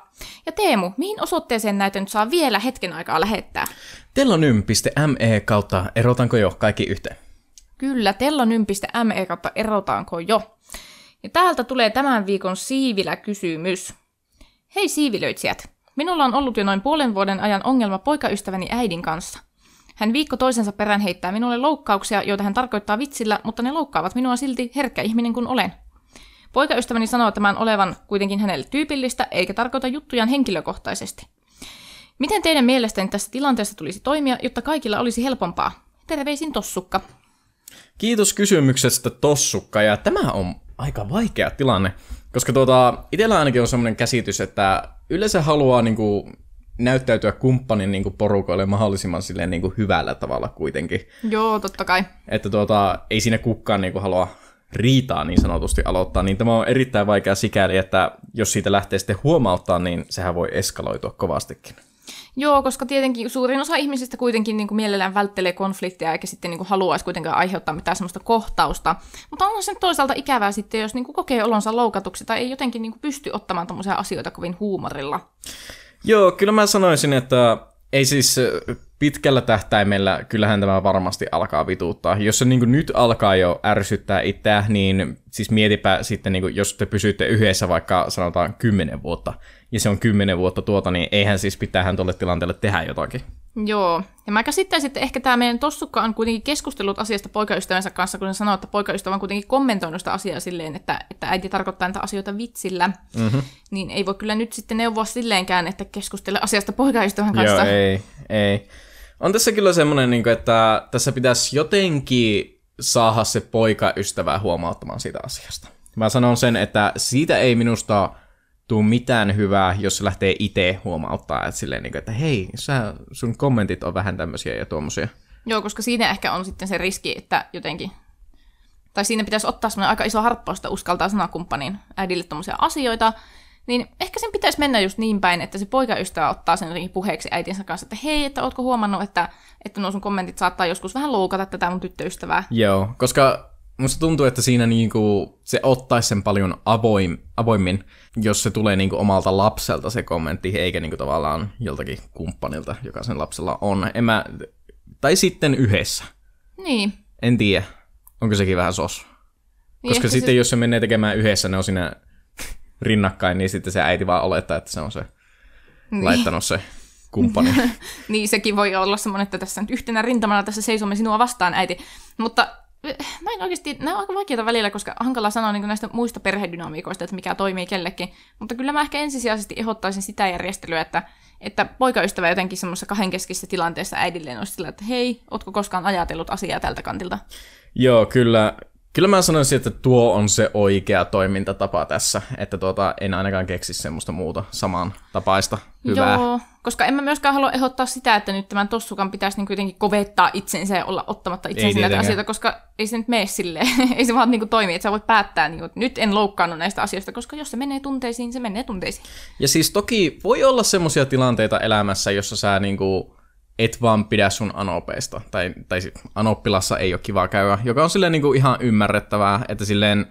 Ja Teemu, mihin osoitteeseen näitä nyt saa vielä hetken aikaa lähettää? Telonym.me kautta erotanko jo kaikki yhteen? Kyllä, tellonym.me kautta erotaanko jo. Ja täältä tulee tämän viikon Siivilä-kysymys. Hei siivilöitsijät! Minulla on ollut jo noin puolen vuoden ajan ongelma poikaystäväni äidin kanssa. Hän viikko toisensa perään heittää minulle loukkauksia, joita hän tarkoittaa vitsillä, mutta ne loukkaavat minua silti herkkä ihminen kuin olen. Poikaystäväni sanoo tämän olevan kuitenkin hänelle tyypillistä, eikä tarkoita juttujaan henkilökohtaisesti. Miten teidän mielestänne tässä tilanteessa tulisi toimia, jotta kaikilla olisi helpompaa? Terveisin Tossukka. Kiitos kysymyksestä Tossukka, ja tämä on aika vaikea tilanne, koska tuota, itsellä ainakin on semmoinen käsitys, että yleensä haluaa niinku, näyttäytyä kumppanin niinku, porukoille mahdollisimman silleen, niinku, hyvällä tavalla kuitenkin. Joo, totta kai. Että tuota, ei siinä kukaan niinku, halua riitaa niin sanotusti aloittaa, niin tämä on erittäin vaikea sikäli, että jos siitä lähtee sitten huomauttaa, niin sehän voi eskaloitua kovastikin. Joo, koska tietenkin suurin osa ihmisistä kuitenkin niin kuin mielellään välttelee konflikteja eikä sitten niin kuin haluaisi kuitenkaan aiheuttaa mitään sellaista kohtausta. Mutta on se toisaalta ikävää sitten, jos niin kuin kokee olonsa loukatuksi tai ei jotenkin niin kuin pysty ottamaan tämmöisiä asioita kovin huumorilla. Joo, kyllä mä sanoisin, että ei siis pitkällä tähtäimellä, kyllähän tämä varmasti alkaa vituuttaa. Jos se niin nyt alkaa jo ärsyttää itseä, niin siis mietipä sitten, niin jos te pysytte yhdessä vaikka sanotaan kymmenen vuotta, ja se on kymmenen vuotta tuota, niin eihän siis pitäähän tuolle tilanteelle tehdä jotakin. Joo, ja mä käsittäisin, että ehkä tämä meidän tossukka on kuitenkin keskustellut asiasta poikaystävänsä kanssa, kun se sanoo, että poikaystävä on kuitenkin kommentoinut sitä asiaa silleen, että, että äiti tarkoittaa näitä asioita vitsillä, mm-hmm. niin ei voi kyllä nyt sitten neuvoa silleenkään, että keskustele asiasta poikaystävän kanssa. Joo, ei, ei. On tässä kyllä semmoinen, niin että tässä pitäisi jotenkin saada se poikaystävä huomauttamaan siitä asiasta. Mä sanon sen, että siitä ei minusta tuu mitään hyvää, jos se lähtee itse huomauttaa, että, silleen, niin että hei, sä, sun kommentit on vähän tämmöisiä ja tuommoisia. Joo, koska siinä ehkä on sitten se riski, että jotenkin, tai siinä pitäisi ottaa semmoinen aika iso harppaus, että uskaltaa sanoa kumppanin äidille tuommoisia asioita, niin ehkä sen pitäisi mennä just niin päin, että se poikaystävä ottaa sen jotenkin puheeksi äitinsä kanssa, että hei, että ootko huomannut, että, että nuo sun kommentit saattaa joskus vähän loukata tätä mun tyttöystävää. Joo, koska musta tuntuu, että siinä niinku se ottaisi sen paljon avoim, avoimmin, jos se tulee niinku omalta lapselta se kommentti, eikä niinku tavallaan joltakin kumppanilta, joka sen lapsella on. En mä, tai sitten yhdessä. Niin. En tiedä. Onko sekin vähän sos? Niin Koska sitten se... jos se menee tekemään yhdessä, ne on siinä rinnakkain, niin sitten se äiti vaan olettaa, että se on se niin. laittanut se kumppani. niin, sekin voi olla semmoinen, että tässä nyt yhtenä rintamana tässä seisomme sinua vastaan, äiti. Mutta mä en oikeasti, nämä on aika vaikeita välillä, koska hankala sanoa niin näistä muista perhedynamiikoista, että mikä toimii kellekin. Mutta kyllä mä ehkä ensisijaisesti ehdottaisin sitä järjestelyä, että, että poikaystävä jotenkin semmoisessa kahdenkeskisessä tilanteessa äidilleen olisi sillä, että hei, ootko koskaan ajatellut asiaa tältä kantilta? Joo, kyllä. Kyllä mä sanoisin, että tuo on se oikea toimintatapa tässä, että tuota, en ainakaan keksi semmoista muuta saman tapaista hyvää. Joo, koska en mä myöskään halua ehdottaa sitä, että nyt tämän tossukan pitäisi niin kuitenkin kovettaa itsensä ja olla ottamatta itsensä näitä asioita, koska ei se nyt mene silleen, ei se vaan niin kuin toimi, että sä voit päättää, niin kuin, että nyt en loukkaannut näistä asioista, koska jos se menee tunteisiin, se menee tunteisiin. Ja siis toki voi olla semmoisia tilanteita elämässä, jossa sä niin kuin et vaan pidä sun anopeista, tai, tai anoppilassa ei ole kiva käydä, joka on silleen niin kuin ihan ymmärrettävää, että silleen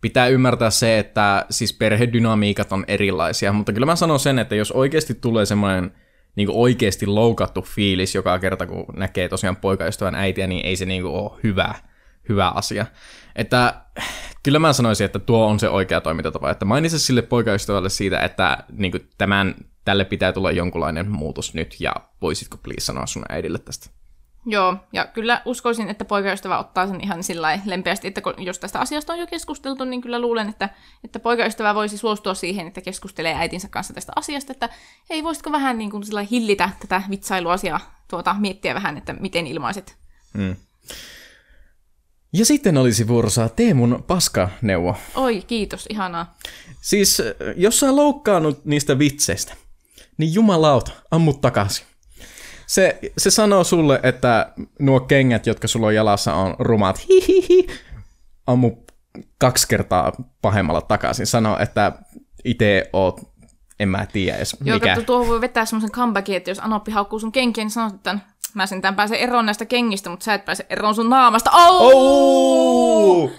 pitää ymmärtää se, että siis perhedynamiikat on erilaisia, mutta kyllä mä sanon sen, että jos oikeasti tulee semmoinen niin kuin oikeasti loukattu fiilis joka kerta, kun näkee tosiaan poikaystävän äitiä, niin ei se niin kuin ole hyvä, hyvä asia. Että kyllä mä sanoisin, että tuo on se oikea toimintatapa, että mainitse sille poikaystävälle siitä, että niin kuin tämän tälle pitää tulla jonkunlainen muutos nyt, ja voisitko please sanoa sun äidille tästä? Joo, ja kyllä uskoisin, että poikaystävä ottaa sen ihan sillä lempeästi, että jos tästä asiasta on jo keskusteltu, niin kyllä luulen, että, että poikaystävä voisi suostua siihen, että keskustelee äitinsä kanssa tästä asiasta, että hei, voisitko vähän niin kuin sillä hillitä tätä vitsailua ja tuota, miettiä vähän, että miten ilmaiset. Hmm. Ja sitten olisi vuorossa Teemun paskaneuvo. Oi, kiitos, ihanaa. Siis, jos sä loukkaannut niistä vitseistä, niin jumalauta, ammu takaisin. Se, se sanoo sulle, että nuo kengät, jotka sulla on jalassa, on rumat. Hihihi. Ammu kaksi kertaa pahemmalla takaisin. Sano, että itse oot, en mä tiedä edes mikä. Joo, tuohon voi vetää semmoisen comebackin, että jos Anoppi haukkuu sun kenkiä, niin sanot, että mä sentään pääsen eroon näistä kengistä, mutta sä et pääse eroon sun naamasta. Oh! oh!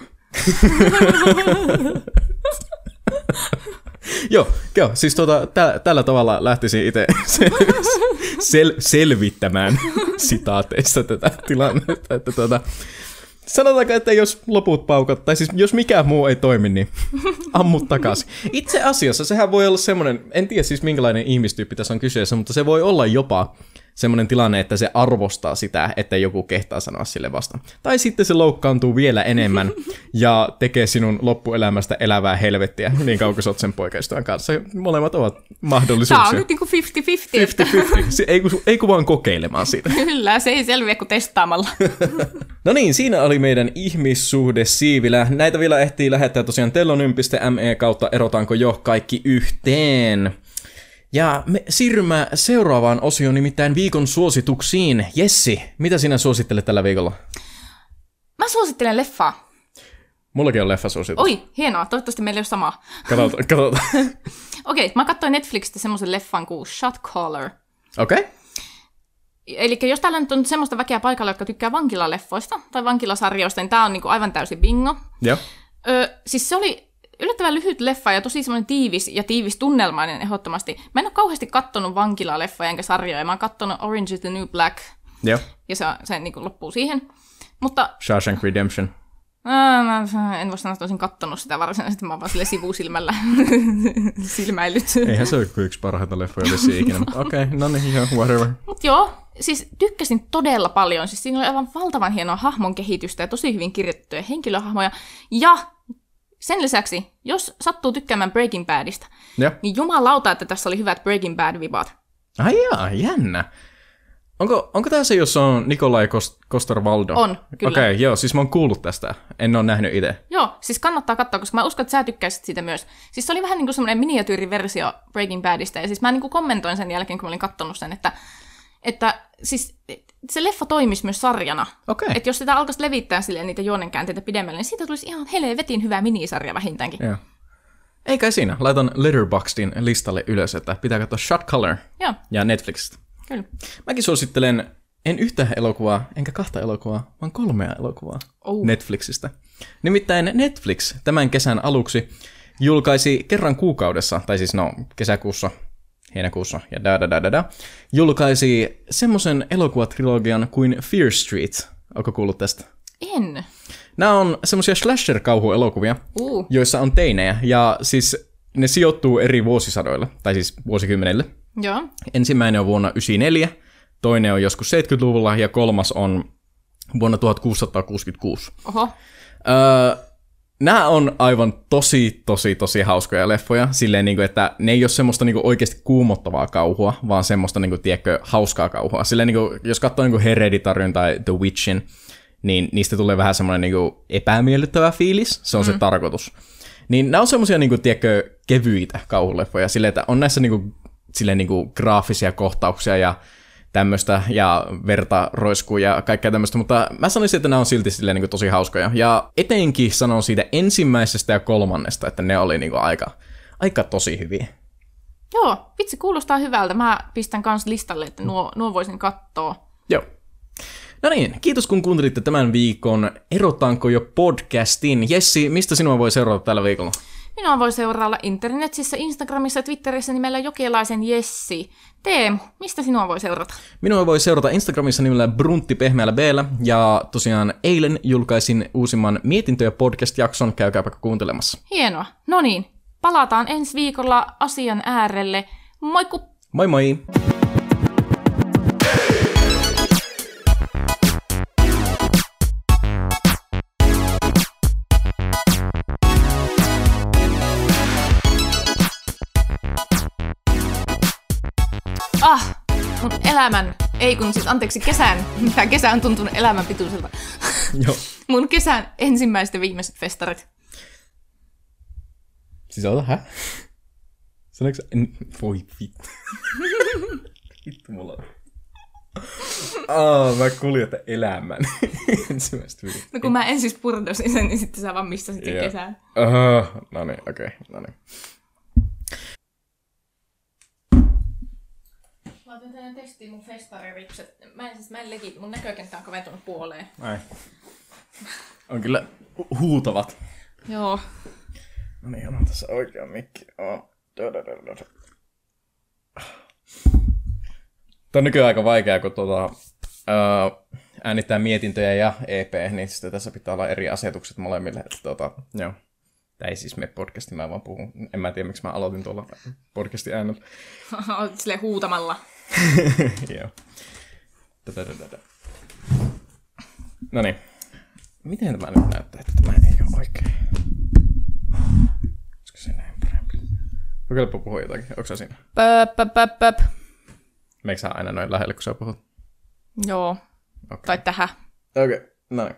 joo, joo, siis tota, tä, tällä tavalla lähtisin itse sel, sel, selvittämään sitaateissa tätä tilannetta, että tota, Sanotaanko, että jos loput paukat, tai siis jos mikään muu ei toimi, niin ammu takaisin. Itse asiassa sehän voi olla semmoinen, en tiedä siis minkälainen ihmistyyppi tässä on kyseessä, mutta se voi olla jopa semmoinen tilanne, että se arvostaa sitä, että joku kehtaa sanoa sille vasta. Tai sitten se loukkaantuu vielä enemmän ja tekee sinun loppuelämästä elävää helvettiä, niin kauan kuin sä oot sen poikaystävän kanssa. Molemmat ovat mahdollisuuksia. Tämä on nyt niin kuin 50-50. 50-50. ei, kun, ei kun vaan kokeilemaan siitä. Kyllä, se ei selviä kuin testaamalla. no niin, siinä oli meidän ihmissuhde siivilä. Näitä vielä ehtii lähettää tosiaan tellonym.me kautta erotaanko jo kaikki yhteen. Ja me siirrymme seuraavaan osioon, nimittäin viikon suosituksiin. Jessi, mitä sinä suosittelet tällä viikolla? Mä suosittelen leffaa. Mullakin on leffa suositus. Oi, hienoa. Toivottavasti meillä ei ole sama. Katsotaan, katsotaan. Okei, okay, mä katsoin Netflixistä semmoisen leffan kuin Shot Caller. Okei. Okay. Eli jos täällä nyt on semmoista väkeä paikalla, jotka tykkää vankilaleffoista tai vankilasarjoista, niin tää on niinku aivan täysin bingo. Joo. Ö, siis se oli yllättävän lyhyt leffa ja tosi semmoinen tiivis ja tiivis tunnelmainen ehdottomasti. Mä en ole kauheasti kattonut vankilaleffoja enkä sarjoja. Mä oon kattonut Orange is the New Black. Joo. Ja se, se niin loppuu siihen. Mutta... Shawshank Redemption. Mä en voi sanoa, että olisin kattonut sitä varsinaisesti, mä oon vaan sille sivusilmällä silmäillyt. Eihän se ole kuin yksi parhaita leffoja vissiin ikinä. Okei, okay, no niin, joo, whatever. Mut joo, siis tykkäsin todella paljon. Siis siinä oli aivan valtavan hienoa hahmon kehitystä ja tosi hyvin kirjoitettuja henkilöhahmoja. Ja sen lisäksi, jos sattuu tykkäämään Breaking Badista, Joo. niin jumalauta, että tässä oli hyvät Breaking Bad-vibat. Ai jaa, jännä. Onko, onko tämä se, jossa on Nikolai Kost- Koster-Valdo? On, kyllä. Okei, okay, joo, siis mä oon kuullut tästä. En ole nähnyt itse. Joo, siis kannattaa katsoa, koska mä uskon, että sä tykkäisit siitä myös. Siis se oli vähän niin kuin semmoinen miniatyyriversio Breaking Badista, ja siis mä niin kuin kommentoin sen jälkeen, kun mä olin katsonut sen, että, että siis se leffa toimisi myös sarjana. Okei. Että jos sitä alkaisi levittää silleen niitä juonenkäänteitä pidemmälle, niin siitä tulisi ihan helvetin hyvä minisarja vähintäänkin. Joo. Ei kai siinä. Laitan Letterboxdin listalle ylös, että pitää katsoa Shot Color Joo, ja Netflixistä. kyllä. Mäkin suosittelen en yhtä elokuvaa, enkä kahta elokuvaa, vaan kolmea elokuvaa Oh. Netflixistä. Nimittäin Netflix tämän kesän aluksi julkaisi kerran kuukaudessa, tai siis no kesäkuussa, heinäkuussa ja da da da da da, julkaisi semmoisen elokuvatrilogian kuin Fear Street. Onko kuullut tästä? En. Nämä on semmoisia slasher-kauhuelokuvia, Uh. joissa on teinejä, ja siis ne sijoittuu eri vuosisadoille, tai siis vuosikymmenille. Joo. Ensimmäinen on vuonna 1994, toinen on joskus 70-luvulla ja kolmas on vuonna 1666. Oho. Öö, nämä on aivan tosi, tosi, tosi hauskoja leffoja, silleen, niin kuin, että ne ei ole semmoista niin kuin, oikeasti kuumottavaa kauhua, vaan semmoista, niin kuin, tiedätkö, hauskaa kauhua. Silleen, niin kuin, jos katsoo niin kuin Hereditaryn tai The Witchin, niin niistä tulee vähän semmoinen niin kuin, epämiellyttävä fiilis, se on mm. se tarkoitus. Niin nämä on semmoisia, niin kuin, tiedätkö, kevyitä kauhuleffoja, silleen, että on näissä niin kuin, silleen, niin kuin, graafisia kohtauksia ja tämmöistä, ja verta roiskuu ja kaikkea tämmöistä, mutta mä sanoisin, että nämä on silti silleen, niin kuin, tosi hauskoja. Ja etenkin sanon siitä ensimmäisestä ja kolmannesta, että ne oli niin kuin, aika, aika tosi hyviä. Joo, vitsi, kuulostaa hyvältä. Mä pistän kans listalle, että nuo, nuo voisin katsoa. Joo. No niin, kiitos kun kuuntelitte tämän viikon Erotaanko jo podcastin. Jessi, mistä sinua voi seurata tällä viikolla? Minua voi seurailla internetissä, Instagramissa ja Twitterissä nimellä Jokilaisen Jessi. Teemu, mistä sinua voi seurata? Minua voi seurata Instagramissa nimellä Bruntti pehmeällä b ja tosiaan eilen julkaisin uusimman mietintöjä podcast-jakson, käykääpä kuuntelemassa. Hienoa. No niin, palataan ensi viikolla asian äärelle. Moikku! Moi moi! Ah, mun elämän, ei kun siis anteeksi kesän, tämä kesä on tuntunut elämän pituiselta. Joo. Mun kesän ensimmäiset ja viimeiset festarit. Siis ota, hä? Sanoiko? En... Voi vittu. vittu mulla on. Aa, mä kuljetan elämän. Ensimmäistä viikkoa. No kun mä en siis purdosin sen, niin sitten sä vaan missasit sen kesän. Uh, no niin, okei, okay, no niin. Otin tänne testiin mun festariripset. Mä en siis, mä en legit, mun näkökenttä on kaventunut puoleen. Ai. On kyllä hu- huutavat. Joo. No niin, on tässä oikea mikki. Oh. Tämä on nykyään aika vaikeaa, kun tuota, äänittää mietintöjä ja EP, niin sitten tässä pitää olla eri asetukset molemmille. Että, tuota, joo. Tämä ei siis mene podcastiin, mä vaan puhun. En mä tiedä, miksi mä aloitin tuolla podcastin äänellä. Olet silleen huutamalla. Joo. No niin. Miten tämä nyt näyttää, että tämä ei ole oikein? Olisiko se näin parempi? Kokeilepa puhua jotakin. Onko sä siinä? Pöp, pöp, pöp, pöp. Meikö sä aina noin lähelle, kun sä puhut? Joo. Okei. Tai tähän. Okei, okay. no niin.